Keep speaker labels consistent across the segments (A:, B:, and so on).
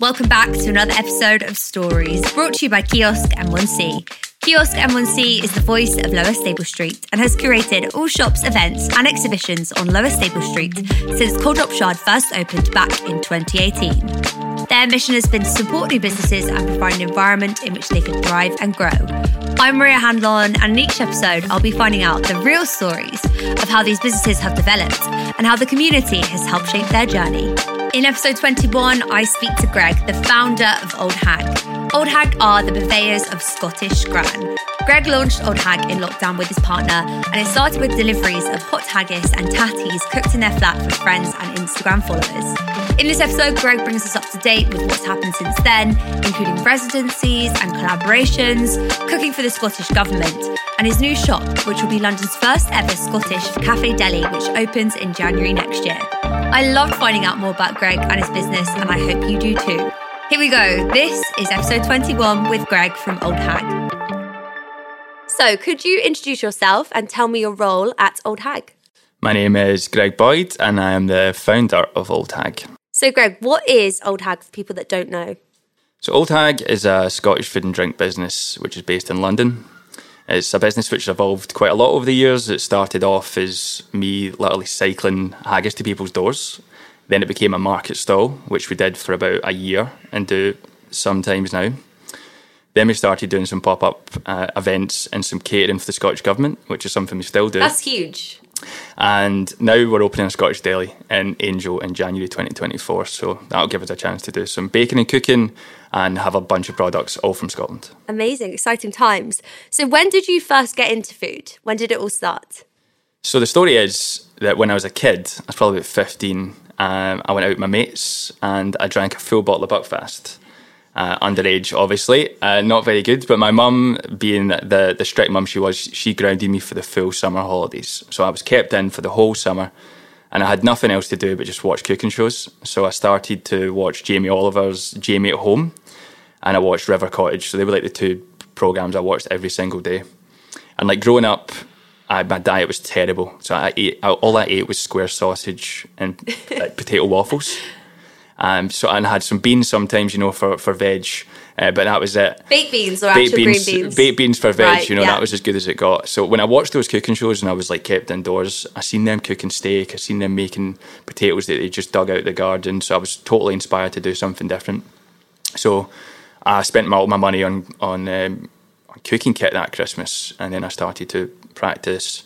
A: Welcome back to another episode of Stories, brought to you by Kiosk N1C. Kiosk N1C is the voice of Lower Stable Street and has curated all shops, events, and exhibitions on Lower Stable Street since Coal Drops Yard first opened back in 2018. Their mission has been to support new businesses and provide an environment in which they can thrive and grow. I'm Maria Handlon, and in each episode, I'll be finding out the real stories of how these businesses have developed and how the community has helped shape their journey. In episode 21, I speak to Greg, the founder of Auld Hag. Auld Hag are the purveyors of Scottish Scran. Greg launched Auld Hag in lockdown with his partner, and it started with deliveries of hot haggis and tatties cooked in their flat for friends and Instagram followers. In this episode, Greg brings us up to date with what's happened since then, including residencies and collaborations, cooking for the Scottish Government, and his new shop, which will be London's first ever Scottish cafe deli, which opens in January next year. I loved finding out more about Greg and his business, and I hope you do too. Here we go. This is episode 21 with Greg from Auld Hag. So, could you introduce yourself and tell me your role at Auld Hag?
B: My name is Greg Boyd, and I am the founder of Auld Hag.
A: So, Greg, what is Auld Hag for people that don't know?
B: So, Auld Hag is a Scottish food and drink business which is based in London. It's a business which evolved quite a lot over the years. It started off as me literally cycling haggis to people's doors. Then it became a market stall, which we did for about a year and do sometimes now. Then we started doing some pop up uh, events and some catering for the Scottish Government, which is something we still do.
A: That's huge.
B: And now we're opening a Scottish deli in Angel in January 2024. So that'll give us a chance to do some baking and cooking and have a bunch of products all from Scotland.
A: Amazing, exciting times. So, when did you first get into food? When did it all start?
B: So the story is that when I was a kid, I was probably about 15, um, I went out with my mates and I drank a full bottle of Buckfast. Uh, underage, obviously, uh, not very good. But my mum, being the the strict mum she was, she grounded me for the full summer holidays. So I was kept in for the whole summer, and I had nothing else to do but just watch cooking shows. So I started to watch Jamie Oliver's Jamie at Home, and I watched River Cottage. So they were like the two programs I watched every single day. And like growing up, I, my diet was terrible. So I ate all I ate was square sausage and like, potato waffles. Um, so and I had some beans sometimes, you know, for for veg, uh, but that was it.
A: Baked beans or baked actual
B: beans,
A: green beans?
B: Baked beans for veg,
A: Right,
B: you know,
A: yeah.
B: that was as good as it got. So when I watched those cooking shows and I was like kept indoors, I seen them cooking steak, I seen them making potatoes that they just dug out of the garden. So I was totally inspired to do something different. So I spent my, all my money on on, um, on cooking kit that Christmas, and then I started to practice.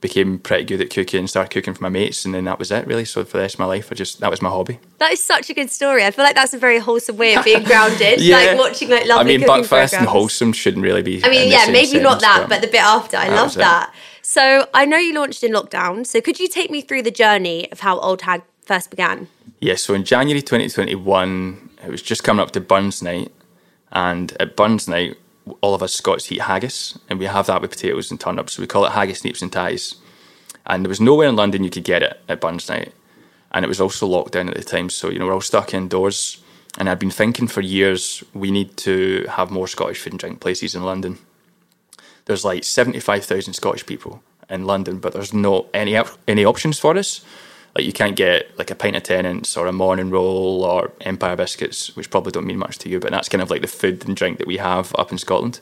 B: Became pretty good at cooking, and started cooking for my mates, and then that was it really. So for the rest of my life, I just that was my hobby.
A: That is such a good story. I feel like that's a very wholesome way of being grounded. Like watching like lovely
B: I mean,
A: cooking
B: Buckfast and wholesome shouldn't really be.
A: I mean, yeah, maybe not that, but the bit after. I
B: That
A: love that. So I know you launched in lockdown. So could you take me through the journey of how Auld Hag first began?
B: Yeah, so in January 2021, it was just coming up to Burns Night, and at Burns Night, all of us Scots eat haggis, and we have that with potatoes and turnips. So we call it haggis, neeps, and ties. And there was nowhere in London you could get it at Burns Night, and it was also locked down at the time. So you know we're all stuck indoors, and I'd been thinking for years we need to have more Scottish food and drink places in London. There's like 75,000 Scottish people in London, but there's not any any options for us. Like you can't get like a pint of Tennent's or a morning roll or Empire biscuits, which probably don't mean much to you, but that's kind of like the food and drink that we have up in Scotland.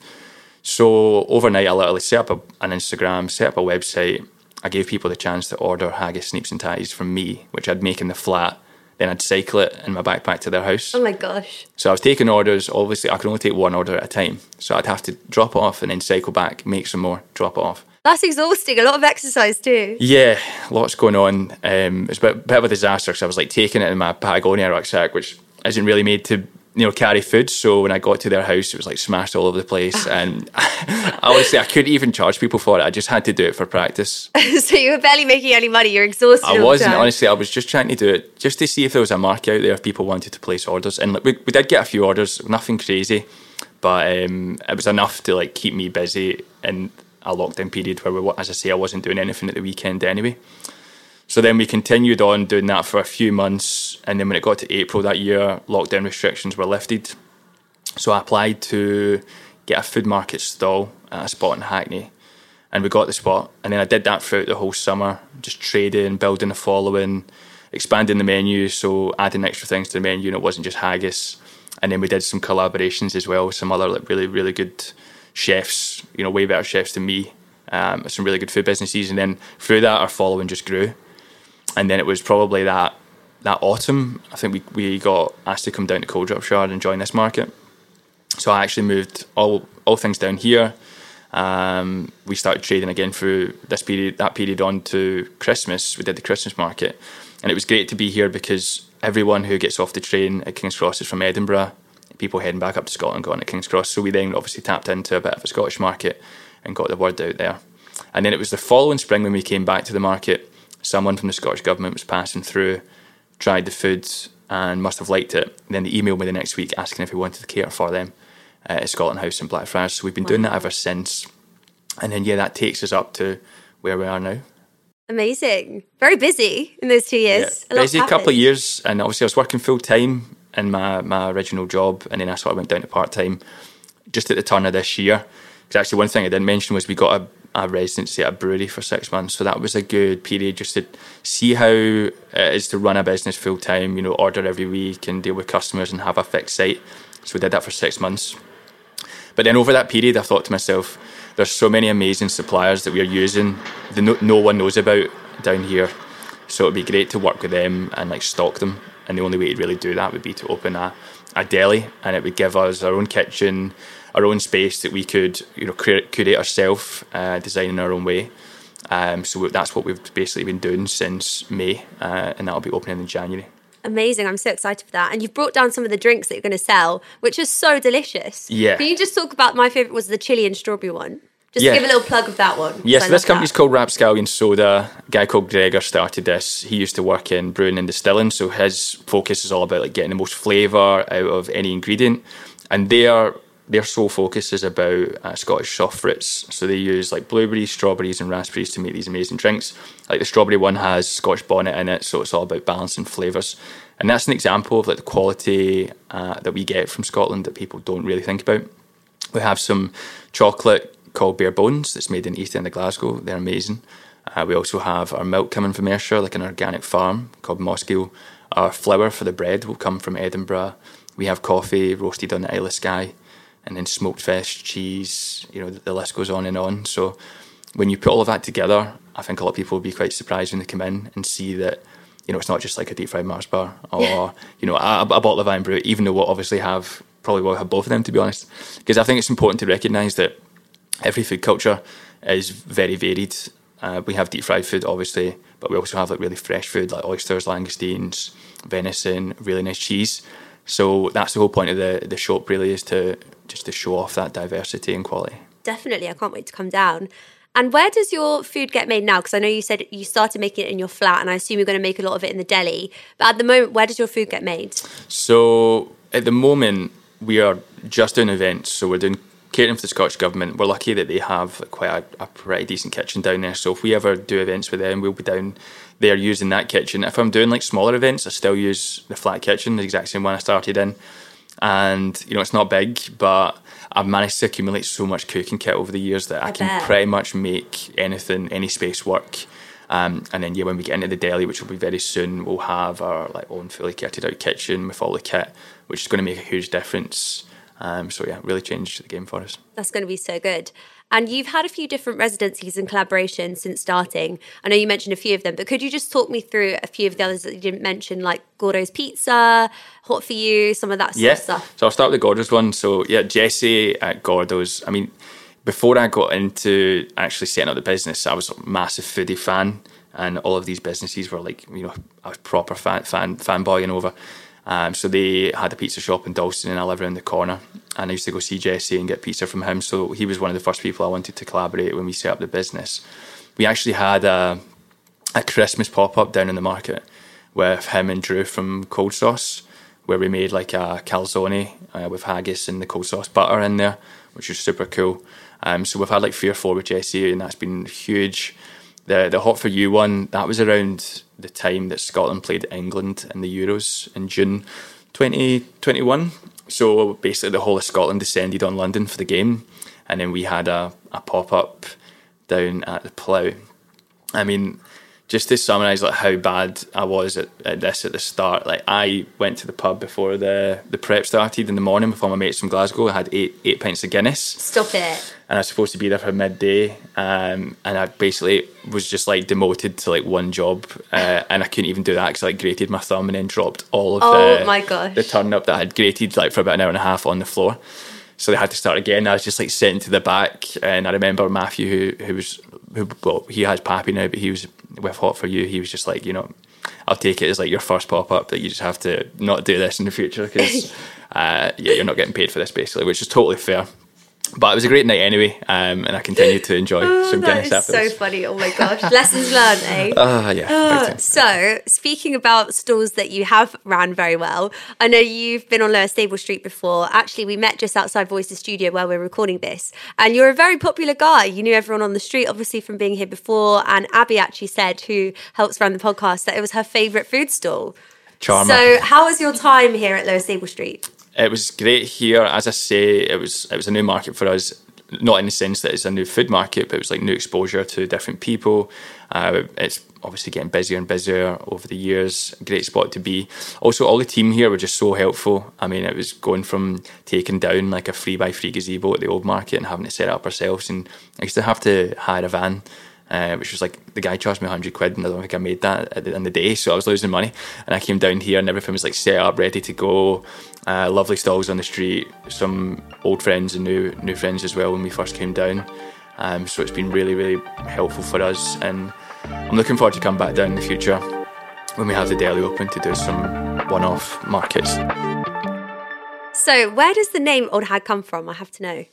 B: So overnight, I literally set up a, an Instagram, set up a website. I gave people the chance to order haggis, sneeps, and ties from me, which I'd make in the flat. Then I'd cycle it in my backpack to their house.
A: Oh my gosh.
B: So I was taking orders. Obviously, I could only take one order at a time. So I'd have to drop it off and then cycle back, make some more, drop it off.
A: That's exhausting. A lot of exercise too.
B: Yeah, lots going on. Um, it's a bit, bit of a disaster because I was like taking it in my Patagonia rucksack, which isn't really made to you know carry food. So when I got to their house, it was like smashed all over the place, and honestly, I couldn't even charge people for it. I just had to do it for practice.
A: so you were barely making any money. You're exhausted.
B: I wasn't honestly. I was just trying to do it just to see if there was a market out there if people wanted to place orders, and like, we we did get a few orders, nothing crazy, but um, it was enough to like keep me busy in a lockdown period where, we, as I say, I wasn't doing anything at the weekend anyway. So then we continued on doing that for a few months, and then when it got to April that year, lockdown restrictions were lifted. So I applied to get a food market stall at a spot in Hackney, and we got the spot. And then I did that throughout the whole summer, just trading, building a following, expanding the menu, so adding extra things to the menu, and it wasn't just haggis. and then we did some collaborations as well with some other like really really good chefs, you know, way better chefs than me. Um, some really good food businesses, and then through that, our following just grew. And then it was probably that that autumn, I think we, we got asked to come down to Coal Drops Yard and join this market. So I actually moved all all things down here. Um, we started trading again through this period, that period on to Christmas. We did the Christmas market, and it was great to be here because everyone who gets off the train at King's Cross is from Edinburgh. People heading back up to Scotland going to King's Cross. So we then obviously tapped into a bit of a Scottish market and got the word out there. And then it was the following spring when we came back to the market. Someone from the Scottish government was passing through, tried the foods and must have liked it. Then they emailed me the next week asking if we wanted to cater for them uh, at Scotland House in Blackfriars. So we've been doing that ever since. And then, yeah, that takes us up to where we are now.
A: Amazing. Very busy in those two years.
B: Yeah, busy a couple of years. And obviously, I was working full time in my, my original job. And then I sort of went down to part time just at the turn of this year. Because actually, one thing I didn't mention was we got a, a residency at a brewery for six months. So that was a good period just to see how it is to run a business full time, you know, order every week and deal with customers and have a fixed site. So we did that for six months. But then over that period, I thought to myself, there's so many amazing suppliers that we're using that no, no one knows about down here. So it'd be great to work with them and like stock them. And the only way to really do that would be to open a, a deli, and it would give us our own kitchen, our own space that we could you know curate, curate ourselves, uh, design in our own way. Um, so that's what we've basically been doing since May, uh, and that'll be opening in January.
A: Amazing. I'm so excited for that. And you've brought down some of the drinks that you're going to sell, which are so delicious.
B: Yeah.
A: Can you just talk about my favourite was the chili and strawberry one? Just yeah. give a little plug of that one.
B: Yes, so this company's that. called Rapscallion Soda. A guy called Gregor started this. He used to work in brewing and distilling, so his focus is all about like getting the most flavour out of any ingredient. And their their sole focus is about uh, Scottish soft fruits. So they use like blueberries, strawberries, and raspberries to make these amazing drinks. Like the strawberry one has Scotch bonnet in it, so it's all about balancing flavours. And that's an example of like the quality uh, that we get from Scotland that people don't really think about. We have some chocolate called Bare Bones that's made in East End of Glasgow. They're amazing. Uh, we also have our milk coming from Ayrshire, like an organic farm called Mossgiel. Our flour for the bread will come from Edinburgh. We have coffee roasted on the Isle of Skye, and then smoked fish, cheese. You know, the, the list goes on and on. So when you put all of that together, I think a lot of people will be quite surprised when they come in and see that you know it's not just like a deep fried Mars bar or you know a, a bottle of Irn-Bru, even though we'll obviously have probably will have both of them to be honest, because I think it's important to recognise that every food culture is very varied. Uh, we have deep fried food, obviously, but we also have like really fresh food like oysters, langoustines, venison, really nice cheese. So that's the whole point of the the shop, really, is to just to show off that diversity and quality.
A: Definitely, I can't wait to come down. And where does your food get made now? Because I know you said you started making it in your flat, and I assume you're going to make a lot of it in the deli. But at the moment, where does your food get made?
B: So at the moment, we are just doing events. So we're doing catering for the Scottish Government. We're lucky that they have quite a, a, pretty decent kitchen down there. So if we ever do events with them, we'll be down there using that kitchen. If I'm doing like smaller events, I still use the flat kitchen, the exact same one I started in. And you know, it's not big, but I've managed to accumulate so much cooking kit over the years that I, I can bet. pretty much make anything, any space work. Um, and then yeah, when we get into the deli, which will be very soon, we'll have our like own fully kitted out kitchen with all the kit, which is going to make a huge difference. Um, so yeah, really changed the game for us.
A: That's going to be so good. And you've had a few different residencies and collaborations since starting. I know you mentioned a few of them, but could you just talk me through a few of the others that you didn't mention, like Gordo's Pizza, Hot for You, some of that
B: yeah.
A: of stuff?
B: So I'll start with the Gordo's one. So yeah, Jesse at Gordo's. I mean, before I got into actually setting up the business, I was a massive foodie fan, and all of these businesses were like, you know, I was proper fan fan fanboying over. Um, so they had a pizza shop in Dalston, and I live around the corner. And I used to go see Jesse and get pizza from him. So he was one of the first people I wanted to collaborate when we set up the business. We actually had a, a Christmas pop up down in the market with him and Drew from Cold Sauce, where we made like a calzone uh, with haggis and the cold sauce butter in there, which was super cool. Um, so we've had like three or four with Jesse, and that's been huge. The the Hot for You one that was around the time that Scotland played England in the Euros in June 2021. So basically, the whole of Scotland descended on London for the game, and then we had a, a pop up down at the Plough. I mean, just to summarise like how bad I was at, at, this at the start, like I went to the pub before the the prep started in the morning with all my mates from Glasgow. I had eight eight pints of Guinness.
A: Stop it.
B: And I was supposed to be there for midday, um, and I basically was just like demoted to like one job, uh, and I couldn't even do that because I like, grated my thumb and then dropped all of
A: oh
B: the
A: my gosh.
B: the turn up that I had grated like for about an hour and a half on the floor. So they had to start again. I was just like sitting to the back, and I remember Matthew, who who was who well he has Pappy now, but he was with Hot for You. He was just like you know, I'll take it as like your first pop up that you just have to not do this in the future because uh, yeah, you're not getting paid for this basically, which is totally fair. But it was a great night anyway, um, and I continued to enjoy
A: oh,
B: some Guinness
A: That is so funny. Oh my gosh. Lessons learned, eh?
B: Uh, yeah.
A: Uh, so, speaking about stalls that you have ran very well, I know you've been on Lower Stable Street before. Actually, we met just outside Voices Studio where we're recording this, and you're a very popular guy. You knew everyone on the street, obviously, from being here before. And Abby actually said, who helps run the podcast, that it was her favourite food stall.
B: Charmer.
A: So, how was your time here at Lower Stable Street?
B: It was great here. As I say, it was it was a new market for us. Not in the sense that it's a new food market, but it was like new exposure to different people. Uh, it's obviously getting busier and busier over the years. Great spot to be. Also, all the team here were just so helpful. I mean, it was going from taking down like a free by free gazebo at the old market and having to set up ourselves, and I used to have to hire a van uh, which was like the guy charged me 100 quid and I don't think I made that at the, in the day so I was losing money. And I came down here and everything was like set up ready to go. Uh, lovely stalls on the street some old friends and new new friends as well when we first came down. Um, so it's been really really helpful for us and I'm looking forward to come back down in the future when we have the deli open to do some one-off markets.
A: So where does the name Auld Hag come from? I have to know.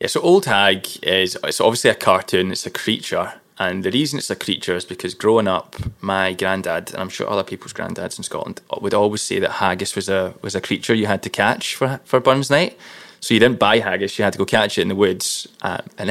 B: Yeah, so Auld Hag is it's obviously a cartoon. It's a creature, and the reason it's a creature is because growing up, my granddad, and I'm sure other people's granddads in Scotland, would always say that haggis was a was a creature you had to catch for for Burns Night. So you didn't buy haggis; you had to go catch it in the woods. Um, and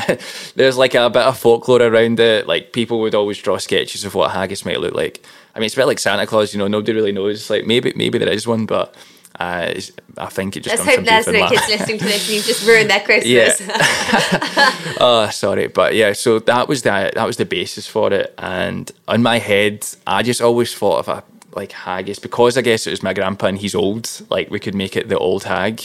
B: there's like a bit of folklore around it. Like people would always draw sketches of what haggis might look like. I mean, it's a bit like Santa Claus. You know, nobody really knows. Like maybe maybe there is one, but uh, I think it just.
A: Let's hope there's no kids listening to this and you've just ruined their Christmas.
B: Yeah. oh, sorry, but yeah. So that was the that was the basis for it, and in my head, I just always thought of a like haggis because I guess it was my grandpa and he's old. Like we could make it the old hag,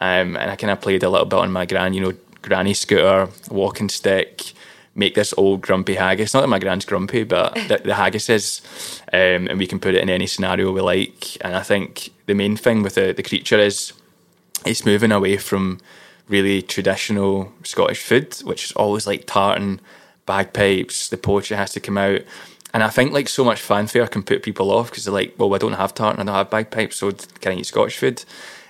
B: um, and I kind of played a little bit on my gran, you know, granny scooter, walking stick make this old grumpy haggis. Not that my grand's grumpy, but the, the haggis is, um, and we can put it in any scenario we like. And I think the main thing with the, the creature is it's moving away from really traditional Scottish food, which is always like tartan, bagpipes, the poetry has to come out. And I think like so much fanfare can put people off because they're like, well, I don't have tartan, I don't have bagpipes, so can I eat Scottish food?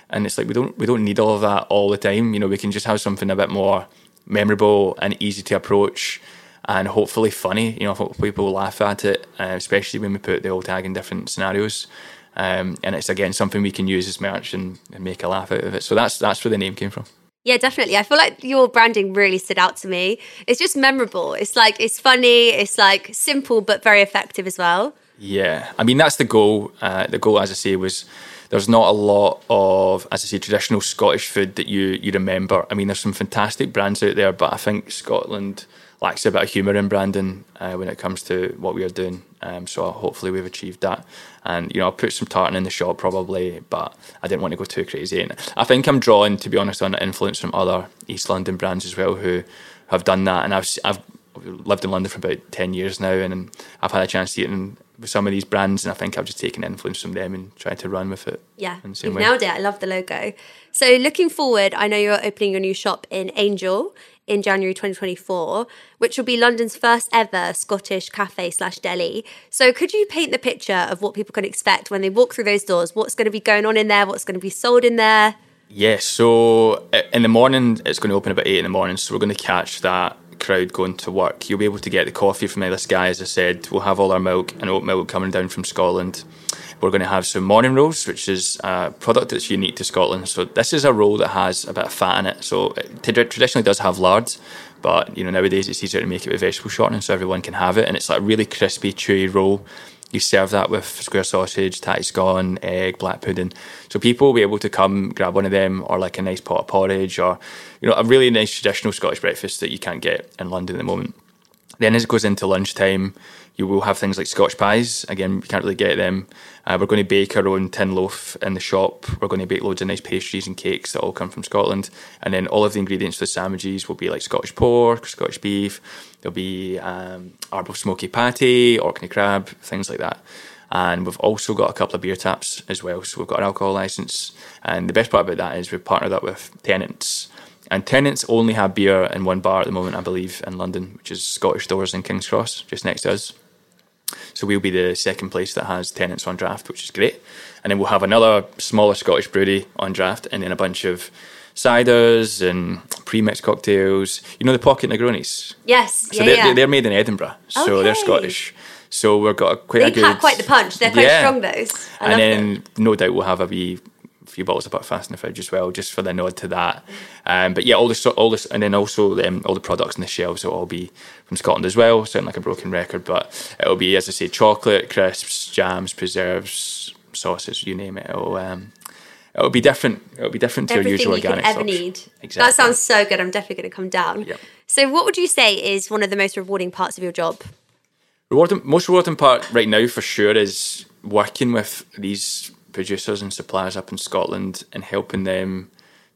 B: And it's like we don't we don't need all of that all the time. You know, we can just have something a bit more memorable and easy to approach and hopefully funny. You know, people will laugh at it, uh, especially when we put the Auld Hag in different scenarios. Um, and it's again something we can use as merch and, and, make a laugh out of it. So that's that's where the name came from.
A: Yeah, definitely. I feel like your branding really stood out to me. It's just memorable. It's like it's funny. It's like simple but very effective as well.
B: Yeah, I mean that's the goal. Uh, the goal, as I say, was there's not a lot of, as I say, traditional Scottish food that you you remember. I mean, there's some fantastic brands out there, but I think Scotland lacks a bit of humour in branding uh, when it comes to what we are doing. Um, so hopefully we've achieved that. And you know, I'll put some tartan in the shop probably, but I didn't want to go too crazy. And I think I'm drawn, to be honest, on influence from other East London brands as well who have done that. And I've I've lived in London for about ten years now, and I've had a chance to eat in with some of these brands, and I think I've just taken influence from them and tried to run with it.
A: Yeah, you've way. nailed it. I love the logo. So looking forward, I know you're opening your new shop in Angel in January 2024, which will be London's first ever Scottish cafe slash deli. So could you paint the picture of what people can expect when they walk through those doors? What's going to be going on in there? What's going to be sold in there?
B: Yes, so uh, in the morning it's going to open about eight in the morning, so we're going to catch that crowd going to work. You'll be able to get the coffee from this guy, as I said. We'll have all our milk and oat milk coming down from Scotland. We're going to have some morning rolls, which is a product that's unique to Scotland. So this is a roll that has a bit of fat in it. So it traditionally does have lard, but you know nowadays it's easier to make it with vegetable shortening, so everyone can have it. And it's like a really crispy, chewy roll. You serve that with square sausage, tatty scone, egg, black pudding. So people will be able to come grab one of them, or like a nice pot of porridge, or you know a really nice traditional Scottish breakfast that you can't get in London at the moment. Then as it goes into lunchtime, You will have things like Scotch pies. Again, you can't really get them. Uh, we're going to bake our own tin loaf in the shop. We're going to bake loads of nice pastries and cakes that all come from Scotland. And then all of the ingredients for the sandwiches will be like Scottish pork, Scottish beef. There'll be um, Arbroath smokie patty, Orkney crab, things like that. And we've also got a couple of beer taps as well. So we've got an alcohol license. And the best part about that is we've partnered up with Tennent's. And Tennent's only have beer in one bar at the moment, I believe, in London, which is Scottish Stores in King's Cross, just next to us. So we'll be the second place that has Tennent's on draft, which is great. And then we'll have another smaller Scottish brewery on draft, and then a bunch of ciders and pre-mixed cocktails. You know the pocket Negronis.
A: Yes,
B: So
A: yeah,
B: they're,
A: yeah.
B: they're made in Edinburgh, so they're Scottish. So we've got a, quite
A: they
B: a good.
A: They pack quite the punch. They're quite
B: Yeah.
A: strong, those. I
B: and then no doubt we'll have a wee few bottles of Buckfast in the fridge as well, just for the nod to that. Um, but yeah, all this, all this, and then also um, all the products on the shelves will all be from Scotland as well. Sound like a broken record, but it'll be, as I say, chocolate, crisps, jams, preserves, sauces, you name it. It'll, um, it'll be different. It'll be different to your
A: Everything
B: usual
A: you could
B: organic
A: ever need.
B: Exactly.
A: That sounds so good. I'm definitely going to come down.
B: Yep.
A: So, what would you say is one of the most rewarding parts of your job?
B: Rewarding, most rewarding part right now for sure is working with these producers and suppliers up in Scotland and helping them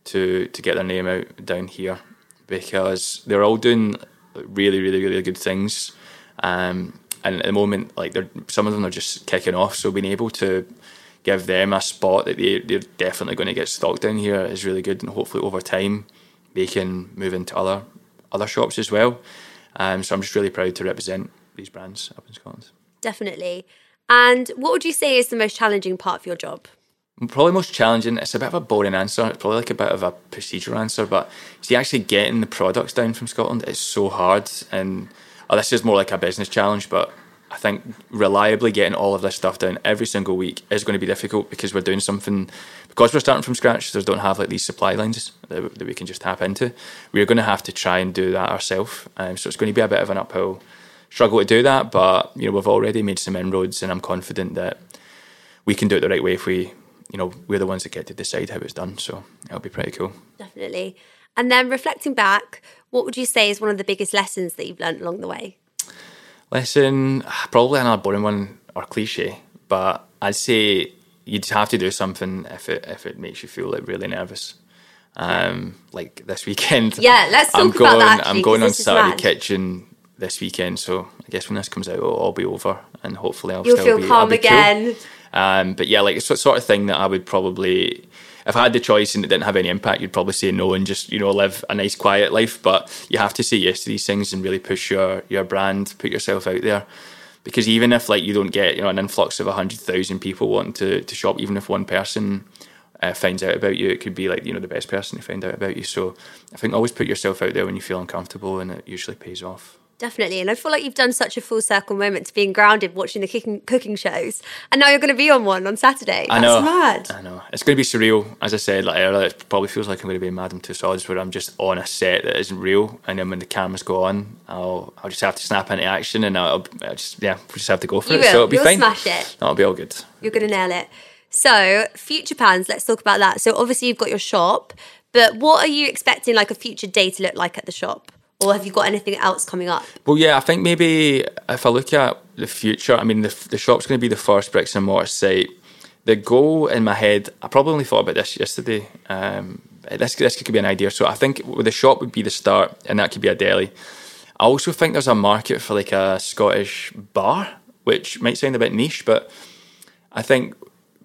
B: to to get their name out down here because they're all doing really really really good things um, and at the moment like they're some of them are just kicking off so being able to give them a spot that they, they're definitely going to get stocked down here is really good and hopefully over time they can move into other other shops as well um, so I'm just really proud to represent these brands up in Scotland.
A: Definitely. And what would you say is the most challenging part of your job?
B: Probably most challenging. It's a bit of a boring answer. It's probably like a bit of a procedural answer, but see, actually getting the products down from Scotland is so hard. And oh, this is more like a business challenge, but I think reliably getting all of this stuff down every single week is going to be difficult because we're doing something because we're starting from scratch. So don't have like these supply lines that, that we can just tap into. We're going to have to try and do that ourselves. Um, so it's going to be a bit of an uphill struggle to do that, but you know we've already made some inroads, and I'm confident that we can do it the right way if we, you know, we're the ones that get to decide how it's done. So it'll be pretty cool.
A: Definitely. And then reflecting back, what would you say is one of the biggest lessons that you've learned along the way?
B: Lesson, probably another boring one or cliche, but I'd say you'd have to do something if it if it makes you feel like really nervous. Um, like this weekend.
A: Yeah, let's talk
B: I'm
A: about
B: going.
A: that, actually,
B: I'm going on Saturday
A: mad.
B: Kitchen this weekend, so I guess when this comes out, it'll all be over, and hopefully I'll
A: You'll
B: still
A: feel
B: be,
A: calm
B: be cool.
A: again.
B: Um, but yeah, like it's the sort of thing that I would probably, if I had the choice and it didn't have any impact, you'd probably say no and just you know live a nice quiet life. But you have to say yes to these things and really push your your brand, put yourself out there. Because even if like you don't get you know an influx of hundred thousand people wanting to, to shop, even if one person uh, finds out about you, it could be like you know the best person to find out about you. So I think always put yourself out there when you feel uncomfortable, and it usually pays off.
A: Definitely. And I feel like you've done such a full circle moment to being grounded watching the cooking, cooking shows. And now you're going to be on one on Saturday. That's
B: I know.
A: mad.
B: I know. It's going to be surreal. As I said like earlier, it probably feels like I'm going to be in Madame Tussauds where I'm just on a set that isn't real. And then when the cameras go on, I'll I'll just have to snap into action and I'll, I'll just, yeah, we'll just have to go for
A: You
B: it.
A: will.
B: So it'll be
A: You'll
B: fine.
A: smash it.
B: That'll be all good.
A: You're going to nail it. So, future plans, let's talk about that. So, obviously, you've got your shop, but what are you expecting like a future day to look like at the shop? Or have you got anything else coming up?
B: Well, yeah, I think maybe if I look at the future, I mean, the, the shop's going to be the first bricks and mortar site. The goal in my head, I probably only thought about this yesterday. Um, this, this could be an idea. So I think the shop would be the start, and that could be a deli. I also think there's a market for like a Scottish bar, which might sound a bit niche, but I think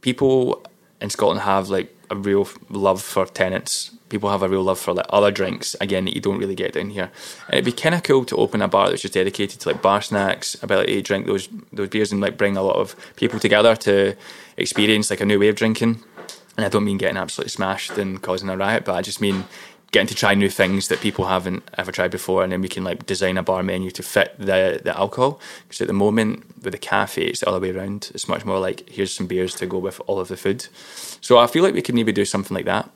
B: people in Scotland have like a real love for Tennent's. People have a real love for like other drinks again that you don't really get down here. And it'd be kind of cool to open a bar that's just dedicated to like bar snacks, ability to drink those those beers and like bring a lot of people together to experience like a new way of drinking. And I don't mean getting absolutely smashed and causing a riot, but I just mean getting to try new things that people haven't ever tried before, and then we can like design a bar menu to fit the the alcohol. Because at the moment with the cafe, it's the other way around. It's much more like here's some beers to go with all of the food. So I feel like we could maybe do something like that.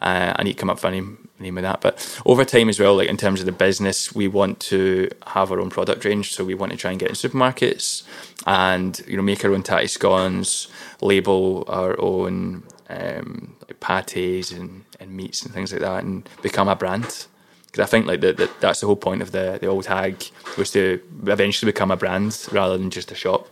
B: Uh, I need to come up with a name, name of that. But over time as well, like in terms of the business, we want to have our own product range. So we want to try and get in supermarkets and you know make our own tatty scones, label our own um, like pates and, and meats and things like that, and become a brand. Because I think like the, the, that's the whole point of the the Auld Hag was to eventually become a brand rather than just a shop.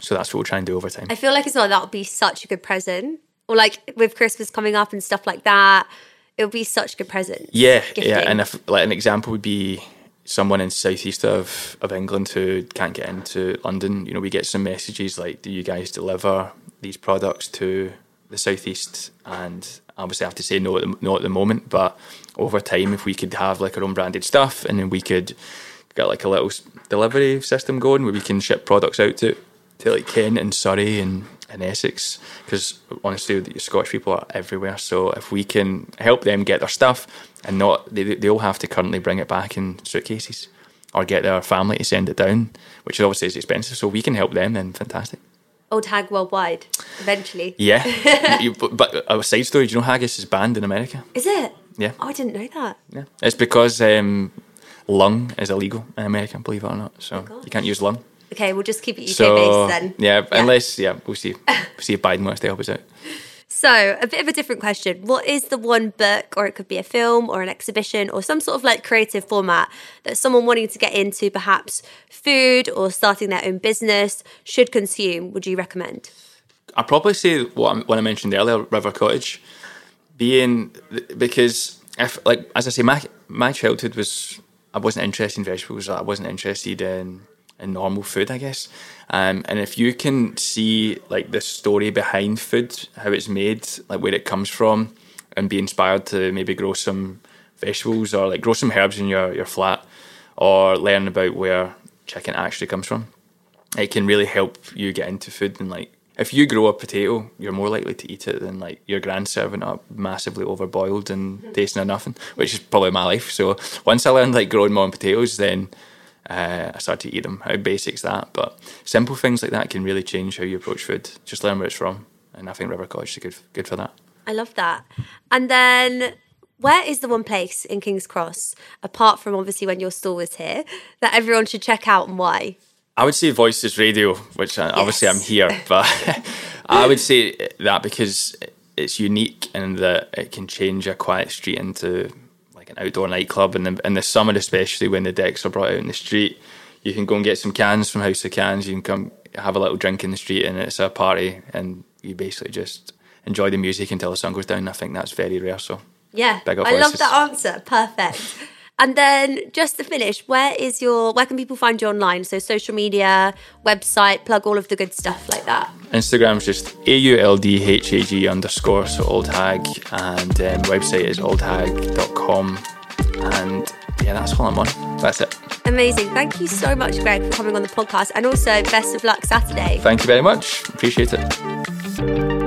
B: So that's what we'll try and do over time.
A: I feel like as well that would be such a good present, or like with Christmas coming up and stuff like that. It would be such a good present.
B: Yeah,
A: Gifting.
B: yeah. And if like an example would be someone in southeast of, of England who can't get into London, you know, we get some messages like, "Do you guys deliver these products to the southeast?" And obviously, I have to say no at the, at the moment, but over time, if we could have like our own branded stuff, and then we could get like a little delivery system going where we can ship products out to to like Kent and Surrey and, and Essex, because honestly, the Scottish people are everywhere. So if we can help them get their stuff and not, they they all have to currently bring it back in suitcases or get their family to send it down, which obviously is expensive. So we can help them, then fantastic.
A: Auld Hag worldwide. Eventually,
B: Yeah, you, but, but a side story. Do you know haggis is banned in America?
A: is it?
B: Yeah.
A: Oh, I didn't know that.
B: Yeah, it's because um, lung is illegal in America. Believe it or not, so you can't use lung.
A: Okay, we'll just keep it UK
B: So
A: based then.
B: yeah, unless yeah, we'll see. We'll see if Biden wants to help us out.
A: So, a bit of a different question. What is the one book, or it could be a film or an exhibition or some sort of like creative format that someone wanting to get into perhaps food or starting their own business should consume? Would you recommend?
B: I'd probably say what, I- mentioned earlier, River Cottage, being because if like as I say, my my childhood was I wasn't interested in vegetables. I wasn't interested in in normal food, I guess. Um, and if you can see like the story behind food, how it's made, like where it comes from, and be inspired to maybe grow some vegetables or like grow some herbs in your your flat, or learn about where chicken actually comes from it can really help you get into food and like if you grow a potato you're more likely to eat it than like your grand serving up massively overboiled and tasting of nothing which is probably my life so once i learned like growing own potatoes then uh, i started to eat them. How basic's that? But simple things like that can really change how you approach food. Just learn where it's from and i think river cottage is good, good for that.
A: I love that. And then, where is the one place in King's Cross, apart from obviously when your store was here, that everyone should check out and why?
B: I would say Voices Radio, which uh, obviously I'm here, but I would say that because it's unique and that it can change a quiet street into outdoor nightclub. And in, in the summer, especially when the decks are brought out in the street, you can go and get some cans from House of Cans. You can come have a little drink in the street, and it's a party, and you basically just enjoy the music until the sun goes down. I think that's very rare. So
A: Yeah, I love that answer. Perfect. and then, just to finish, where is your? Where can people find you online? So, social media, website, plug all of the good stuff like that.
B: Instagram's just A U L D H A G underscore, so Auld Hag, and um, website is auldhag.com. And yeah, that's all I'm on. That's it.
A: Amazing. Thank you so much, Greg, for coming on the podcast, and also best of luck Saturday.
B: Thank you very much. Appreciate it.